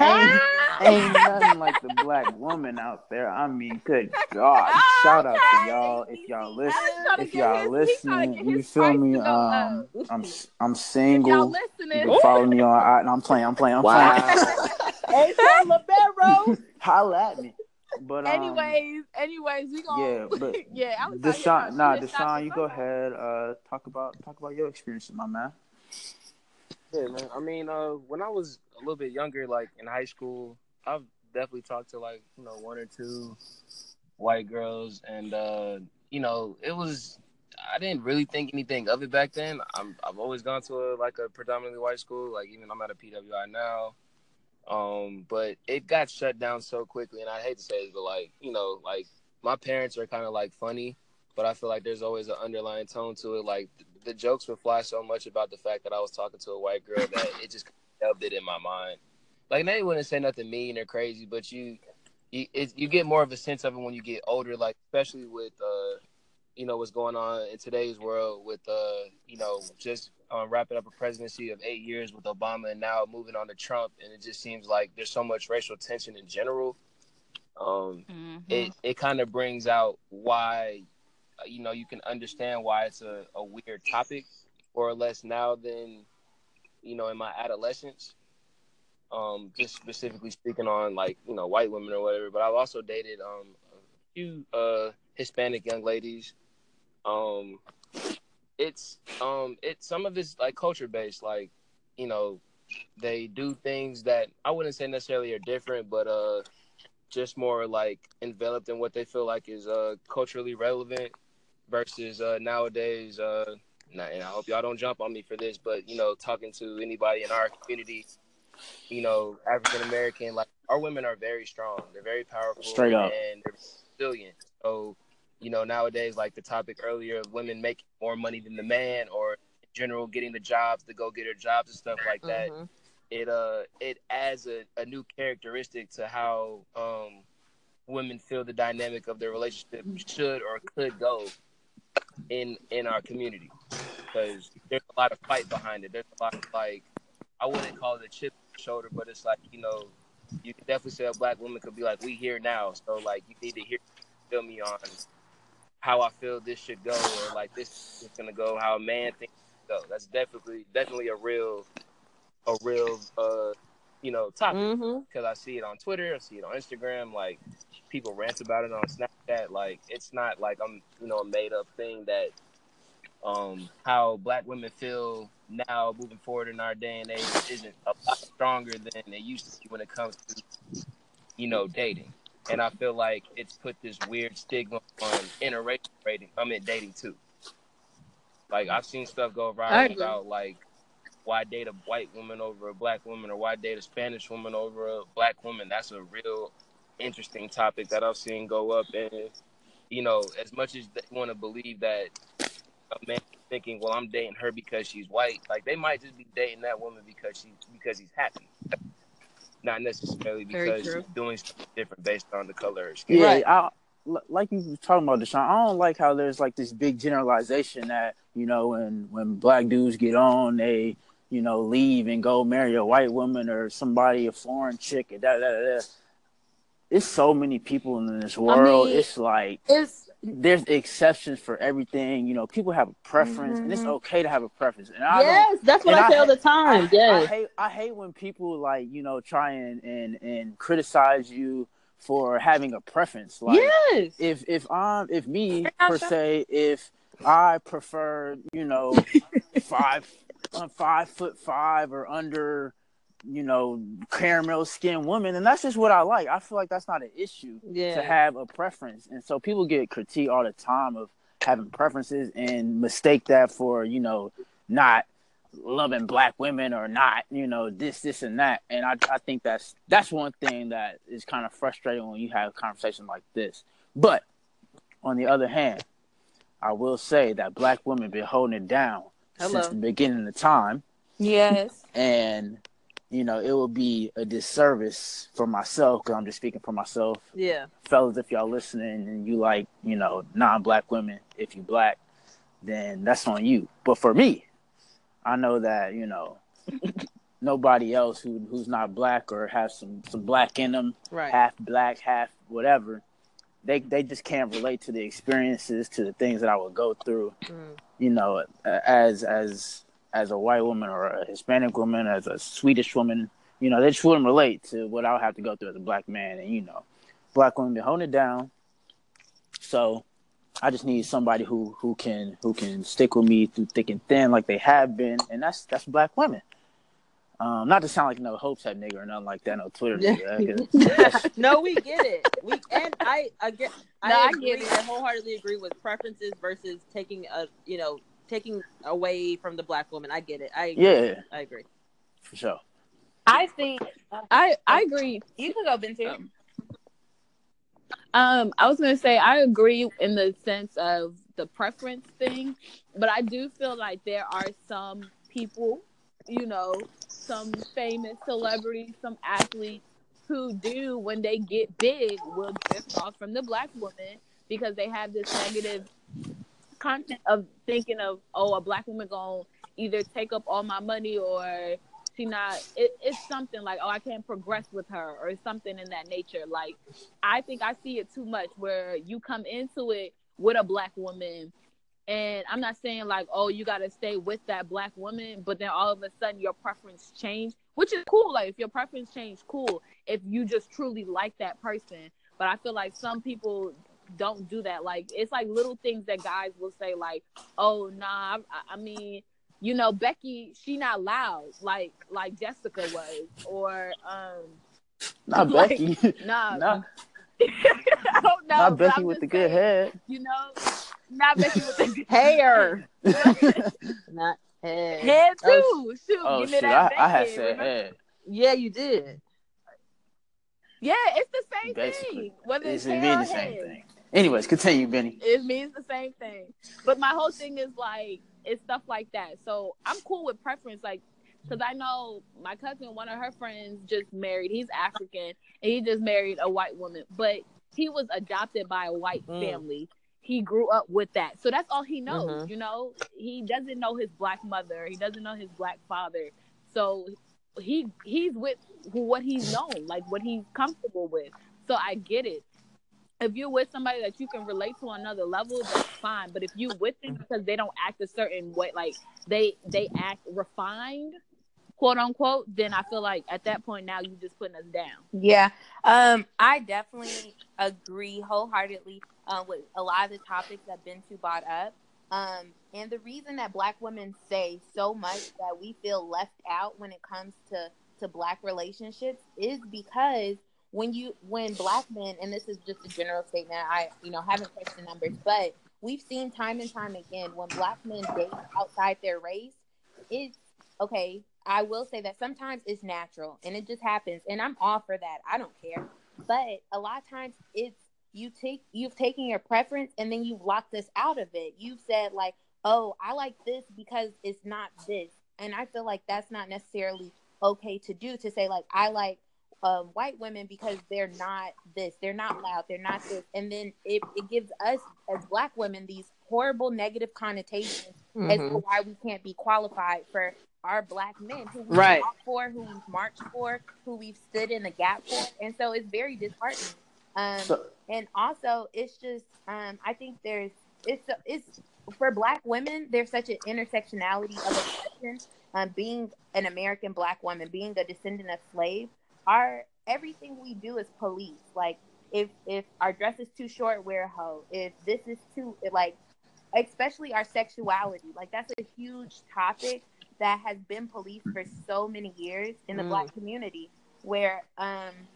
ain't, ain't nothing like the black woman out there. I mean, good God! Shout out to y'all if y'all listen. If y'all listening, you feel me? Um, I'm I'm single. If y'all can follow me on. I, I'm playing. I'm playing. I'm wow. playing. *laughs* hey, Libero. *laughs* Holla at me. But um, anyways, anyways, we gonna yeah, but *laughs* yeah. I was Deshaun, nah, Deshaun, you go ahead. Uh, talk about talk about your experiences, my man. Yeah, man. I mean, uh, when I was a little bit younger, like in high school, I've definitely talked to like you know one or two white girls, and uh, you know it was. I didn't really think anything of it back then. I'm, I've always gone to a like a predominantly white school. Like even I'm at a PWI now. Um, but it got shut down so quickly, and I hate to say it, but like you know, like my parents are kind of like funny, but I feel like there's always an underlying tone to it. Like the jokes would fly so much about the fact that I was talking to a white girl that *laughs* it just dubbed it in my mind. Like they wouldn't say nothing mean or crazy, but you you, it, you get more of a sense of it when you get older. Like especially with uh, you know what's going on in today's world with uh, you know just um, wrapping up a presidency of eight years with Obama and now moving on to Trump, and it just seems like there's so much racial tension in general. Um, mm-hmm. It it kind of brings out why, you know, you can understand why it's a, a weird topic, more or less now than, you know, in my adolescence. Um, just specifically speaking on like you know white women or whatever, but I've also dated um a few uh Hispanic young ladies. Um, it's um it's some of it's like culture based like you know they do things that i wouldn't say necessarily are different but uh just more like enveloped in what they feel like is uh culturally relevant versus uh nowadays uh and I hope y'all don't jump on me for this, but you know, talking to anybody in our community, you know, African American, like our women are very strong. They're very powerful, straight up, and they're resilient. So you know, nowadays, like the topic earlier, women making more money than the man, or in general getting the jobs, the go getter jobs and stuff like that. Mm-hmm. It uh it adds a, a new characteristic to how um women feel the dynamic of their relationship should or could go in in our community because there's a lot of fight behind it. There's a lot of like I wouldn't call it a chip shoulder, but it's like you know you can definitely say a black woman could be like we here now, so like you need to hear feel me on how I feel this should go, or like this is gonna go how a man thinks go. That's definitely definitely a real a real uh you know topic because mm-hmm. I see it on Twitter, I see it on Instagram, like people rant about it on Snapchat. Like it's not like I'm you know a made up thing that um how black women feel now moving forward in our day and age isn't a lot stronger than it used to be when it comes to you know dating and I feel like it's put this weird stigma on interracial dating. I mean dating too. Like I've seen stuff go viral about like why date a white woman over a black woman or why date a Spanish woman over a black woman. That's a real interesting topic that I've seen go up and you know, as much as they want to believe that a man thinking, well, I'm dating her because she's white, like they might just be dating that woman because she because he's happy not necessarily because she's doing something different based on the color of skin. Yeah, right. I, like you were talking about, Deshaun. I don't like how there's like this big generalization that you know when when black dudes get on, they you know leave and go marry a white woman or somebody a foreign chick and da da da. It's so many people in this world. I mean, it's like it's there's exceptions for everything. You know, people have a preference, and it's Mhm. okay to have a preference. And I yes, that's what I I say all the time. I, yes. I hate I hate when people like you know try and and and criticize you for having a preference. Like yes. if if I'm if me per se if I prefer you know *laughs* five five foot five or under you know caramel skin woman and that's just what I like. I feel like that's not an issue Yeah. to have a preference. And so people get critique all the time of having preferences and mistake that for, you know, not loving black women or not, you know, this, this and that. And I, I think that's that's one thing that is kind of frustrating when you have a conversation like this. But on the other hand, I will say that black women been holding it down since the beginning of time Yes. *laughs* and you know it would be a disservice for myself because i'm just speaking for myself Yeah. fellas if y'all listening and you like you know non-black women if you black then that's on you but for me i know that you know *laughs* nobody else who who's not black or has some some black in them Right. half black half whatever they they just can't relate to the experiences to the things that i would go through Mm. you know, as as as a white woman or a Hispanic woman, as a Swedish woman, you know, they just wouldn't relate to what I would have to go through as a black man. And you know, black women been holding it down. So I just need somebody who who can who can stick with me through thick and thin like they have been, and that's that's black women. Um, not to sound like no hope type nigga or nothing like that, no Twitter nigga. 'cause- *laughs* no, we get it. We and I I get I, No, I agree, get it. I wholeheartedly agree with preferences versus taking a you know taking away from the black woman. I get it. I agree. yeah, I agree. for sure. I think I I agree. you can go, Bintu. Um, Um, I was gonna say I agree in the sense of the preference thing, but I do feel like there are some people, you know, some famous celebrities, some athletes who do when they get big will drift off from the black woman because they have this negative content of thinking of oh a black woman gonna either take up all my money or she not it, it's something like oh i can't progress with her or something in that nature. Like i think i see it too much where you come into it with a black woman and i'm not saying like oh you got to stay with that black woman but then all of a sudden your preference change which is cool. Like if your preference change cool. If you just truly like that person. But i feel like some people don't do that. Like it's like little things that guys will say like oh nah i, I mean you know becky she not loud like like jessica was or um Not *laughs* Like, Becky, nah. Not, *laughs* i don't know not Becky with the just good head. you know not becky with the Hair, *laughs* not head. head too Oh, shoot Oh give me shit, I, I had bacon, said remember? head. Yeah, you did. yeah it's the same Basically, thing whether It's it's it hair mean the same head. thing. Anyways, continue, Benny. it means the same thing. But my whole thing is like it's stuff like that. So I'm cool with preference, like because I know my cousin, one of her friends, just married. He's African and he just married a white woman, but he was adopted by a white Mm. family. He grew up with that, so that's all he knows. Mhm. You know, he doesn't know his black mother. He doesn't know his black father. So he he's with what he's known, like what he's comfortable with. So I get it if you're with somebody that you can relate to on another level, that's fine. But if you with them because they don't act a certain way, like they they act refined, quote unquote, then I feel like at that point now you're just putting us down. Yeah, um, I definitely agree wholeheartedly uh, with a lot of the topics that Bintu brought up. Um, and the reason that Black women say so much that we feel left out when it comes to to Black relationships is because when you when Black men, and this is just a general statement, I you know haven't touched the numbers, but we've seen time and time again when Black men date outside their race, it's okay. I will say that sometimes it's natural and it just happens, and I'm all for that. I don't care. But a lot of times it's you take you've taken your preference and then you've locked us out of it. You've said like, "Oh, I like this because it's not this," and I feel like that's not necessarily okay to do. To say like, "I like um, white women because they're not this, they're not loud, they're not this," and then it, it gives us as black women these horrible negative connotations as to Mhm. why we can't be qualified for our black men who we Right. fought for, who we've marched for, who we've stood in the gap for, and so it's very disheartening. Um, So, and also it's just um I think there's it's it's for black women there's such an intersectionality of oppression um being an American black woman being a descendant of slaves our everything we do is police like if if our dress is too short wear a hoe if this is too like especially our sexuality like that's a huge topic that has been policed for so many years in the Mm. black community where um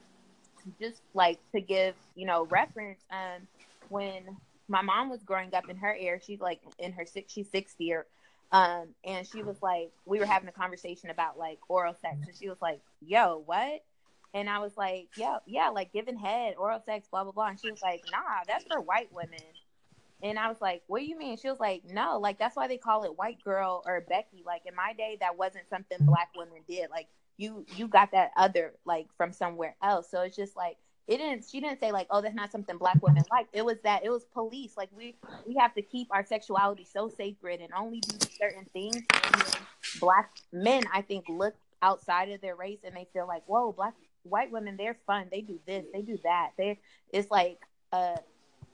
just like to give you know reference um when my mom was growing up in her era she's like in her six she's 60 or um and she was like we were having a conversation about like oral sex and she was like yo what? And i was like yeah yeah like giving head oral sex blah blah blah. And she was like nah that's for white women and I was like, "What do you mean?" She was like, "No, like that's why they call it white girl or Becky. Like in my day, that wasn't something black women did. Like you, you got that other like from somewhere else. So it's just like it didn't. She didn't say like, "Oh, that's not something black women like." It was that it was police. Like we, we have to keep our sexuality so sacred and only do certain things. Black men, I think, look outside of their race and they feel like, "Whoa, black white women, they're fun. They do this, they do that. They, it's like." uh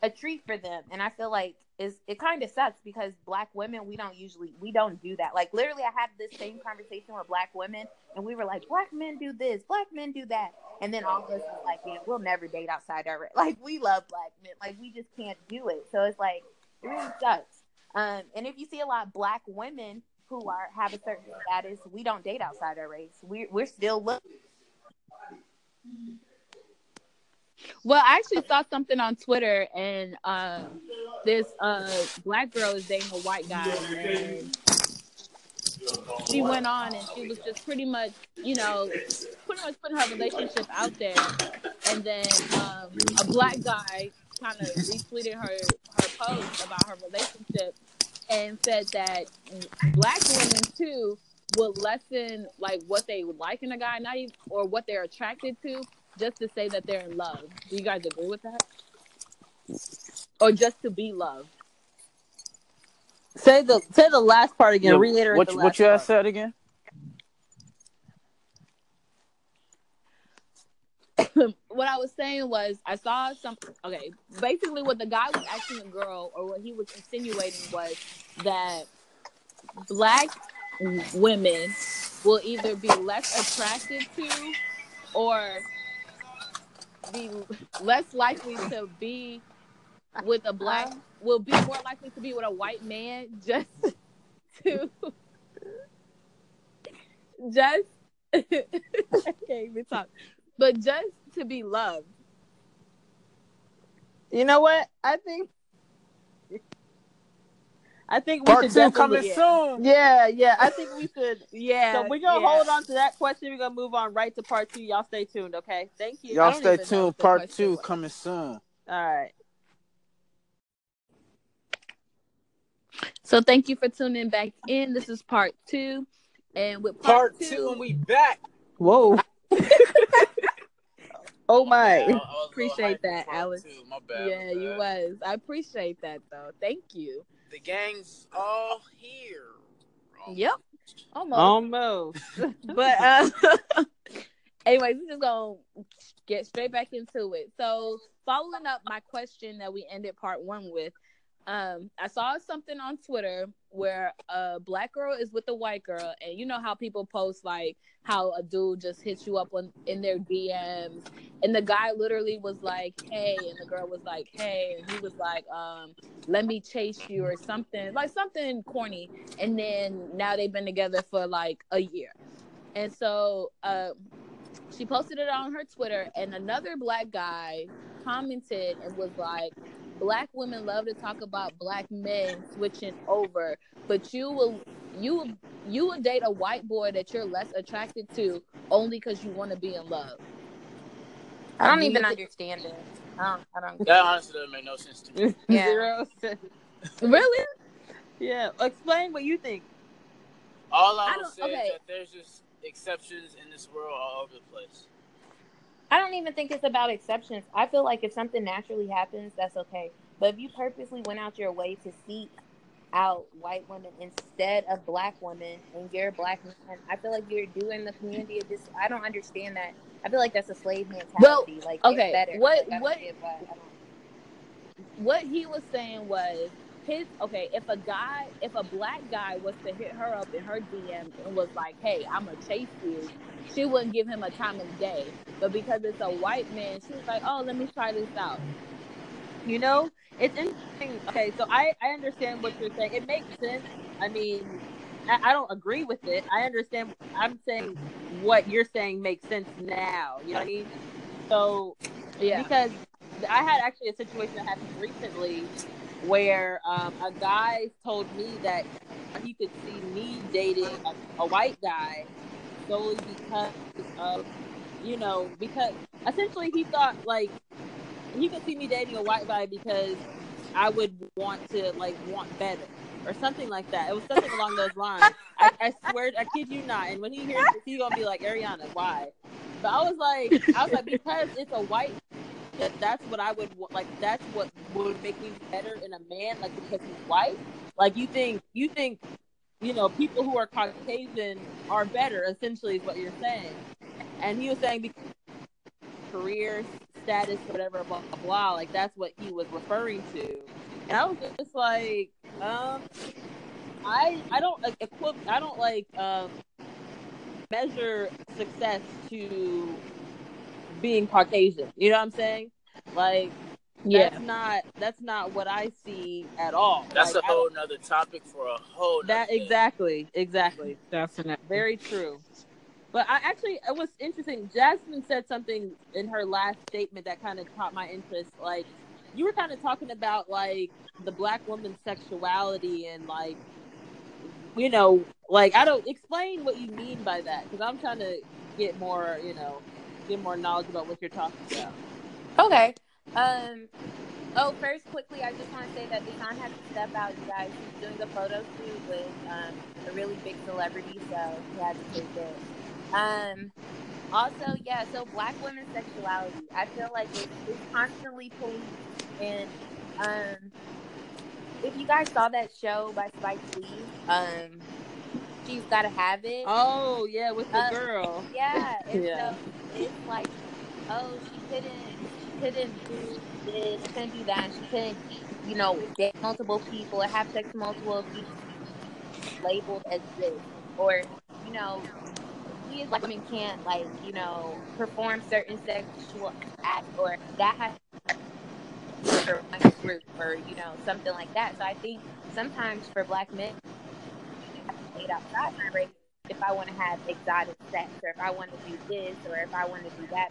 a treat for them. And i feel like is it kind of sucks because black women we don't usually we don't do that. Like literally i had this same conversation with black women and we were like black men do this black men do that. And then all of us was like yeah we'll never date outside our *laughs* like we love black men. Like we just can't do it. So it's like it really sucks. Um and if you see a lot of black women who are have a certain status we don't date outside our race. We, we're still looking Well, I actually saw something on Twitter, and um, this uh, black girl is dating a white guy, and she went on and she was just pretty much, you know, pretty much putting her relationship out there, and then um, a black guy kind of retweeted her her post about her relationship and said that black women too will lessen like what they would like in a guy, not even or what they're attracted to, just to say that they're in love. Do you guys agree with that? Or just to be loved? Say the say the last part again. Yeah, Reiterate what the you- last what you part. said again? *coughs* what I was saying was I saw some okay, basically what the guy was asking the girl or what he was insinuating was that black women will either be less attracted to or be less likely to be with a black will be more likely to be with a white man just *laughs* to just *laughs* I can't even talk but just to be loved. You know what? I think. I think we Part should two definitely. coming soon. Yeah, yeah. I think we should. *laughs* Yeah. So we're gonna yeah. hold on to that question. We're gonna move on right to part two. Y'all stay tuned, okay? Thank you. Y'all stay tuned. Part two was. coming soon. All right. So thank you for tuning back in. This is part two. And with Part part, two, and we back. Whoa. *laughs* *laughs* oh my. I- I was a little Appreciate that, part Alex. two. My bad. yeah, my you was. I appreciate that though. Thank you. The gang's all here. Yep. Almost. Almost. *laughs* but uh *laughs* anyways, we're just gonna get straight back into it. So following up my question that we ended part one with, um, I saw something on Twitter where a black girl is with a white girl, and you know how people post like how a dude just hits you up on in their DMs, and the guy literally was like, "Hey," and the girl was like, "Hey," and he was like, "Um, let me chase you" or something like something corny, and then now they've been together for like a year, and so uh, she posted it on her Twitter, and another black guy commented and was like, "Black women love to talk about black men switching over, but you will, you will, you will date a white boy that you're less attracted to only because you want to be in love." i don't Do even thi- understand it i don't i don't That honestly doesn't make no sense to me. *laughs* Yeah. Zero cents. Really? Yeah. Explain what you think. All I I will say okay. is that there's just exceptions in this world all over the place. I don't even think it's about exceptions. I feel like if something naturally happens, that's okay. But if you purposely went out your way to seek out white women instead of black women and you're a black man, I feel like you're doing the community a dis I don't understand that. I feel like that's a slave mentality. like okay, what- Like, what- get why- I don't- what he was saying was his okay. If a guy, if a black guy was to hit her up in her DM and was like, "Hey, I'm gonna chase you," she wouldn't give him a time of day. But because it's a white man, she was like, "Oh, let me try this out." You know, it's interesting. Okay, so I I understand what you're saying. It makes sense. I mean, I, I don't agree with it. I understand. I'm saying what you're saying makes sense now. You know what I mean? So Yeah. because I had actually a situation that happened recently where um, a guy told me that he could see me dating a, a white guy solely because of you know because essentially he thought like he could see me dating a white guy because I would want to like want better or something like that. It was something along those lines. I, I swear, I kid you not. And when he hears this, he's gonna be like, Ariana, why? But I was like, I was like, because it's a white. That, that's what I would like. That's what would make me better in a man, like because he's white. Like you think, you think, you know, people who are Caucasian are better. Essentially, is what you're saying. And he was saying because career status, whatever, blah blah blah. Like that's what he was referring to. And I was just like, um, I I don't like equip I don't like um measure success to being Caucasian. You know what I'm saying? Like yeah. that's not that's not what I see at all. That's Like, a I don't- whole nother topic for a whole. that nother day. exactly, exactly. Definitely. Very true. But I actually, it was interesting. Jasmine said something in her last statement that kind of caught my interest. Like, you were kind of talking about like the black woman's sexuality and like, you know, like I don't explain what you mean by that because I'm trying to get more, you know, get more knowledge about what you're talking about. Okay. Um. Oh, first, quickly, I just want to say that Deshaun had to step out, you guys. He's doing a photo shoot with um, a really big celebrity, so he had to take it. Um. Also, yeah. So, black women's sexuality, I feel like it's, it's constantly policed, and um, if you guys saw that show by Spike Lee, um, she's got to have it. Oh yeah, with the Uh, girl. *laughs* Yeah, *laughs* and Yeah. so it's like, oh, she couldn't, she couldn't do this, she couldn't do that, she couldn't, you know, date multiple people or have sex with multiple people labeled as this, or you know, we as black women can't like, you know, perform certain sexual acts or that has for one group or you know something like that. So I think sometimes for black men, I have to date outside my race if I want to have exotic sex or if I want to do this or if I want to do that.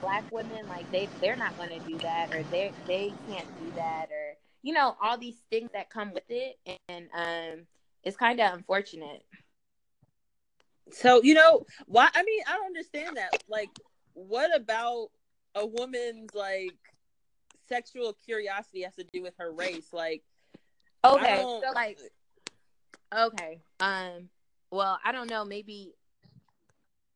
Black women, like they, they're not going to do that or they, they can't do that or you know all these things that come with it, and um, it's kind of unfortunate. So you know why? I mean, I don't understand that. Like, what about a woman's like sexual curiosity has to do with her race? Like, Okay, so like, okay, um, well, I don't know, maybe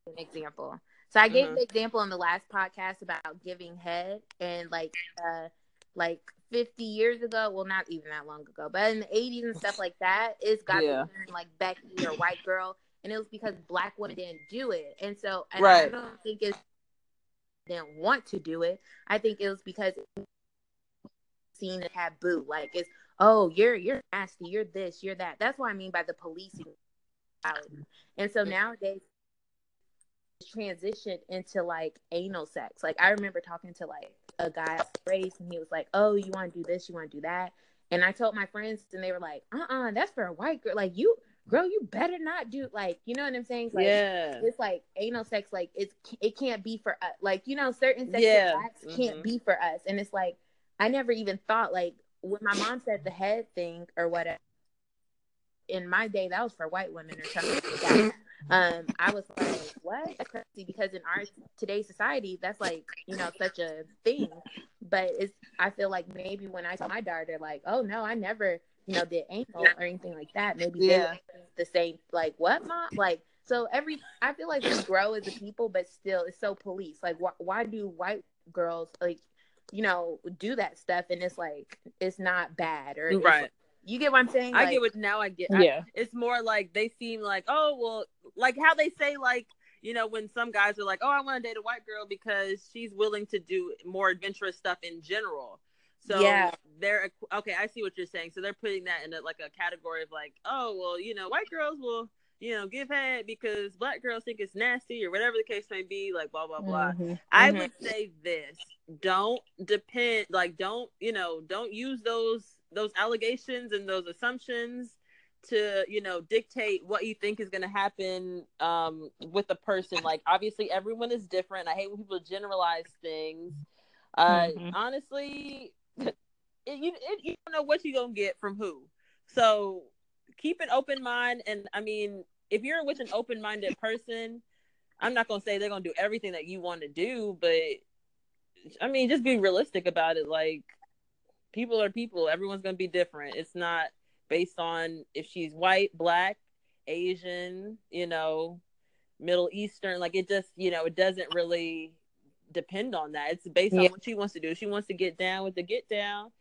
an example. So I gave Mhm. the example in the last podcast about giving head and like, uh, like 50 years ago, well, not even that long ago, but in the 80s and stuff like that, it's got Yeah. like Becky or white girl, and it was because black women didn't do it, and so and Right. I don't think it's didn't want to do it. I think it was because seen a taboo, like it's oh you're you're nasty, you're this, you're that. That's what I mean by the policing. And so nowadays, transitioned into like anal sex. Like I remember talking to like a guy race, and he was like, "Oh, you want to do this, you want to do that," and I told my friends, and they were like, "Uh, uh that's for a white girl. Like you, girl, you better not do like you know what I'm saying? Like, yeah, it's like anal sex like it's it can't be for us like you know certain sexual Yeah. acts can't Mhm. be for us and it's like i never even thought like when my mom said the head thing or whatever in my day that was for white women or something like that. Um i was like what? That's crazy because in our today's society that's like you know such a thing. But it's i feel like maybe when i saw my daughter like oh no i never you know did anal or anything like that. Maybe Yeah. the same like what mom? Like so every i feel like we grow as a people but still it's so police. Like why, why do white girls like you know do that stuff and it's like it's not bad or right. you get what i'm saying I Like, get what now. I get. I- Yeah. it's more like they seem like oh well, like how they say like you know when some guys are like oh I want to date a white girl because she's willing to do more adventurous stuff in general. So Yeah. they're okay. I see what you're saying. So they're putting that in a, like a category of like, oh well, you know, white girls will you know give head because black girls think it's nasty or whatever the case may be. Like blah blah blah. Mhm. I Mhm. would say this: don't depend, like don't you know, don't use those those allegations and those assumptions to you know dictate what you think is going to happen um with a person like obviously everyone is different i hate when people generalize things uh Mhm. honestly *laughs* it, you it, you don't know what you're going to get from who so keep an open mind. And i mean if you're with an open-minded person i'm not going to say they're going to do everything that you want to do but i mean just be realistic about it. Like people are people. Everyone's going to be different. It's not based on if she's white black asian you know middle eastern. Like it just you know it doesn't really depend on that. It's based on Yeah. what she wants to do. She wants to get down with the get down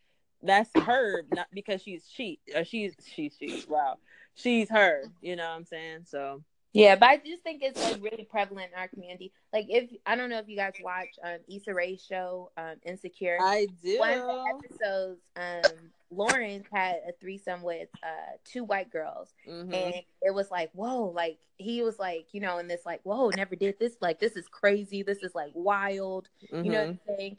that's her not because she's she or she's she's she wow she's her you know what i'm saying so Yeah, but I just think it's like really prevalent in our community. Like if I don't know if you guys watch um Issa Rae's show, um Insecure. i do One of the episodes, um, Lawrence had a threesome with uh two white girls. Mhm. and it was like whoa like he was like you know and this like whoa never did this like this is crazy this is like wild you know what i'm saying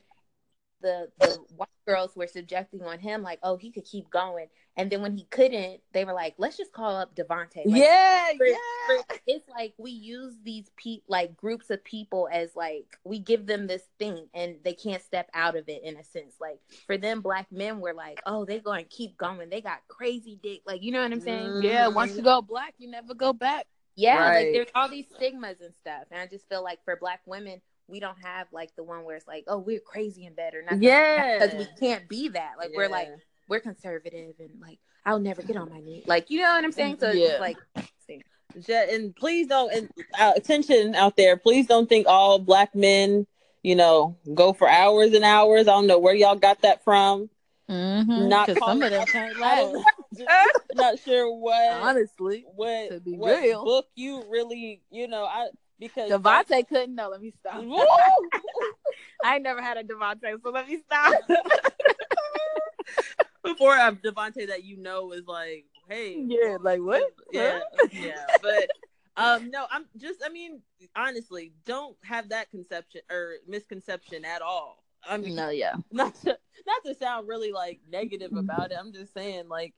the the white girls were subjecting on him like oh he could keep going and then when he couldn't they were like let's just call up devonte like, yeah for- yeah for- it's like we use these pe- like groups of people as like we give them this thing and they can't step out of it in a sense like for them black men were like oh they're going to keep going they got crazy dick like you know what i'm saying Mhm. Yeah, once you go black, you never go back. yeah, Right. like there's all these stigmas and stuff. And I just feel like for black women, we don't have like the one where it's like, oh, we're crazy in bed or nothing. Yeah. Because we can't be that. Like we're like, we're conservative and like, I'll never get on my knee. Like, you know what I'm saying? So Yeah. just like, Je- and please don't and uh, attention out there please don't think all black men you know go for hours and hours i don't know where y'all got that from Mm-hmm. Not Because some of them out- can't I don't last. not sure what Honestly, what, to be what real. book you really you know i because Devontae couldn't know. Let me stop. *laughs* I never had a Devontae, so let me stop. *laughs* before uh, Devontae that you know is like hey yeah, like what? yeah yeah but *laughs* um no i'm just i mean honestly don't have that conception or misconception at all i mean No, yeah. not to not to sound really like negative about it. I'm just saying like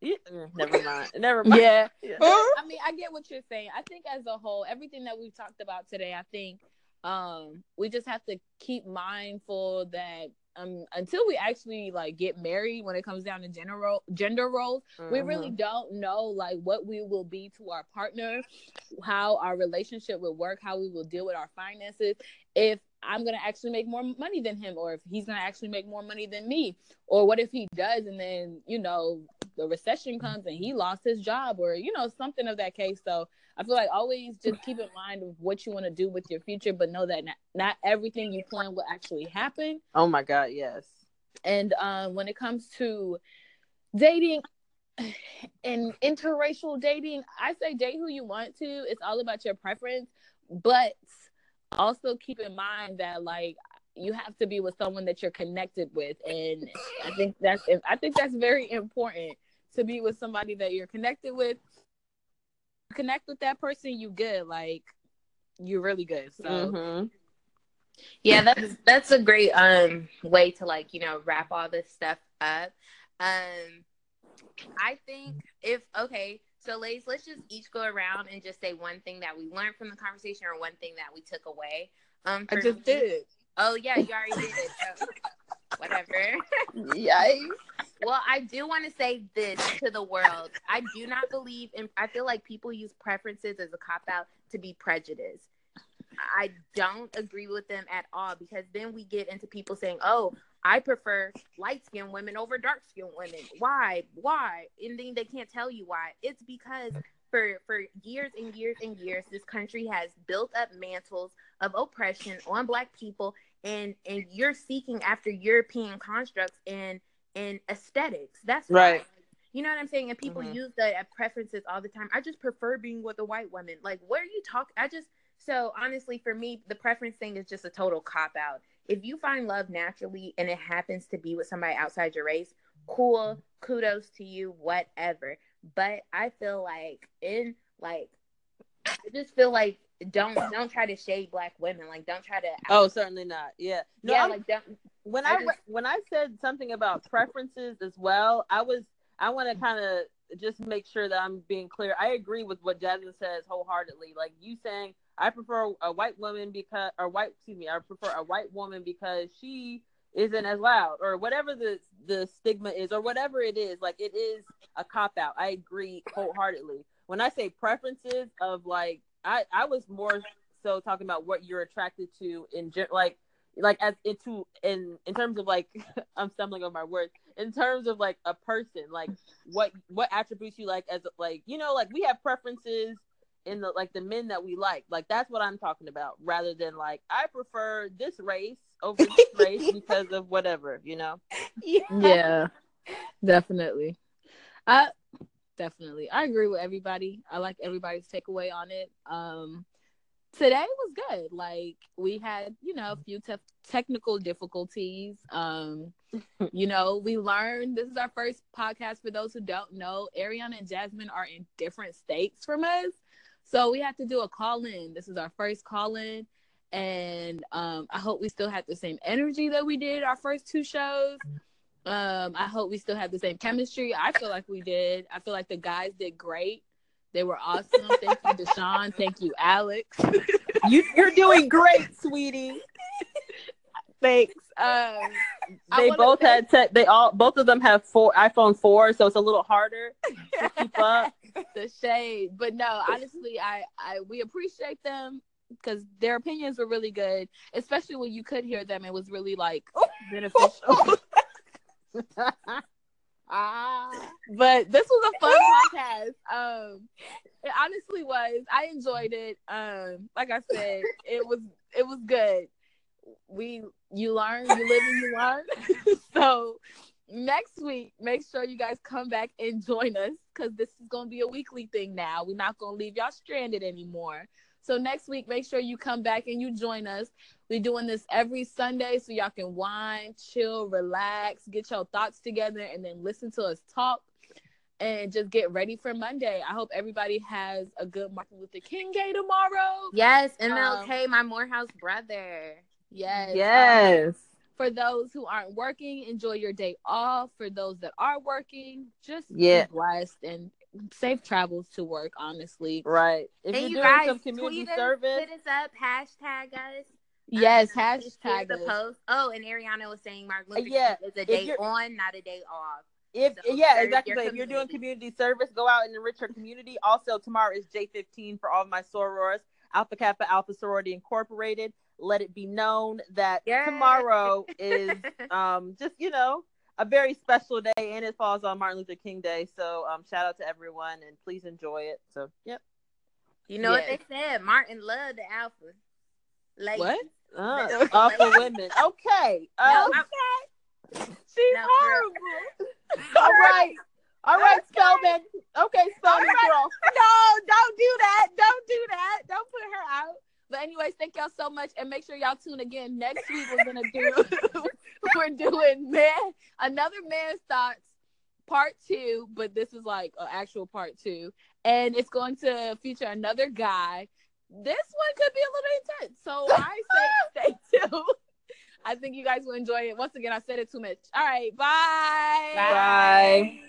yeah, mm, never mind. Never mind. Yeah. *laughs* Yeah. I mean, I get what you're saying. I think as a whole, everything that we've talked about today, I think um we just have to keep mindful that um until we actually like get married when it comes down to general gender roles, we really don't know like what we will be to our partner, how our relationship will work, how we will deal with our finances, if I'm gonna actually make more money than him, or if he's gonna actually make more money than me, or what if he does and then you know the recession comes and he lost his job, or you know something of that case. So I feel like always just keep in mind of what you want to do with your future, but know that not, not everything you plan will actually happen. Oh my god, yes. And um, when it comes to dating *sighs* and interracial dating, I say date who you want to. It's all about your preference, but also keep in mind that like you have to be with someone that you're connected with, and I think that's I think that's very important to be with somebody that you're connected with. Connect with that person, you good. Like you're really good. So Mhm. yeah, that's, that's a great, um, way to like, you know, wrap all this stuff up. Um, I think if, okay, so ladies, let's just each go around and just say one thing that we learned from the conversation or one thing that we took away. Um, I just me- did. Oh yeah, you already did it. So, *laughs* whatever. Yikes. Well, I do want to say this to the world. I do not believe in. I feel like people use preferences as a cop out to be prejudiced. I don't agree with them at all because then we get into people saying, "Oh, I prefer light skinned women over dark skinned women." Why? Why? And then they can't tell you why. It's because for for years and years and years, this country has built up mantles of oppression on Black people, and and you're seeking after European constructs and and aesthetics. That's. Right. You know what I'm saying? And people Mhm. use the uh, preferences all the time. I just prefer being with a white woman. Like, what are you talking? I just so honestly, for me, the preference thing is just a total cop out. If you find love naturally and it happens to be with somebody outside your race, cool, kudos to you, whatever. But I feel like in like I just feel like don't don't try to shade black women. Like don't try to Oh, certainly not. Yeah. No, yeah, I'm- like don't when I I, just- when I said something about preferences as well, I was I want to kind of just make sure that I'm being clear. I agree with what Jasmine says wholeheartedly. Like you saying, I prefer a white woman because or white excuse me, I prefer a white woman because she isn't as loud or whatever the the stigma is or whatever it is. Like it is a cop out. I agree wholeheartedly. When I say preferences of like I I was more so talking about what you're attracted to in like like as into in in terms of like *laughs* I'm stumbling over my words in terms of like a person like what what attributes you like as like you know like we have preferences in the like the men that we like like that's what I'm talking about rather than like I prefer this race over this *laughs* race because of whatever you know yeah, definitely. I definitely I agree with everybody. I like everybody's takeaway on it. Um today was good. Like we had, you know, a few te- technical difficulties. Um you know, we learned this is our first podcast for those who don't know. Ariana and Jasmine are in different states from us. So we have to do a call in. This is our first call in and um I hope we still have the same energy that we did our first two shows. Um, I hope we still have the same chemistry. I feel like we did. I feel like the guys did great. They were awesome. Thank you, Deshaun. Thank you, Alex. you you're doing great sweetie Thanks. Um, they both had tech they all both of them have four iPhone 4 so it's a little harder to keep up the shade, but no, honestly, I, I we appreciate them because their opinions were really good, especially when you could hear them. It was really like beneficial. ah *laughs* *laughs* but this was a fun podcast. Um, it honestly was. I enjoyed it. Um, like I said, it was it was good. We you learn, you live and you learn. *laughs* so next week, make sure you guys come back and join us because this is gonna be a weekly thing now. We're not gonna leave y'all stranded anymore. So next week, make sure you come back and you join us. We're doing this every Sunday so y'all can whine, chill, relax, get your thoughts together, and then listen to us talk and just get ready for Monday. I hope everybody has a good Martin Luther King Day tomorrow. Yes, Um, MLK, my Morehouse brother. Yes. yes For those who aren't working, enjoy your day off. For those that are working, just Yeah. be blessed and safe travels to work, honestly. right if and you're you doing guys some community tweet us, service hit us up, hashtag us. Yes, Um, hashtag the post. Oh, and Ariana was saying Martin Luther yeah, King is a day on, not a day off. if So yeah exactly your so if you're doing community. community service go out and enrich your community also tomorrow is j15 for all of my sorors alpha kappa alpha sorority incorporated let it be known that Yay. tomorrow is *laughs* um just you know a very special day and it falls on martin luther king day so um shout out to everyone and please enjoy it so yep You know what they said? Martin loved the alpha. Like What? uh, No. alpha women okay *laughs* No, I'm- *laughs* She's No, horrible. all right all right Spelman okay Spelman All right. girl no, don't do that. Don't do that. Don't put her out. But anyways, thank y'all so much, and make sure y'all tune again next week. We're gonna do *laughs* we're doing man another man's thoughts part two, but this is like an actual part two, and it's going to feature another guy. This one could be a little intense, so I say *laughs* stay tuned. I think you guys will enjoy it. Once again, I said it too much. All right, bye. Bye.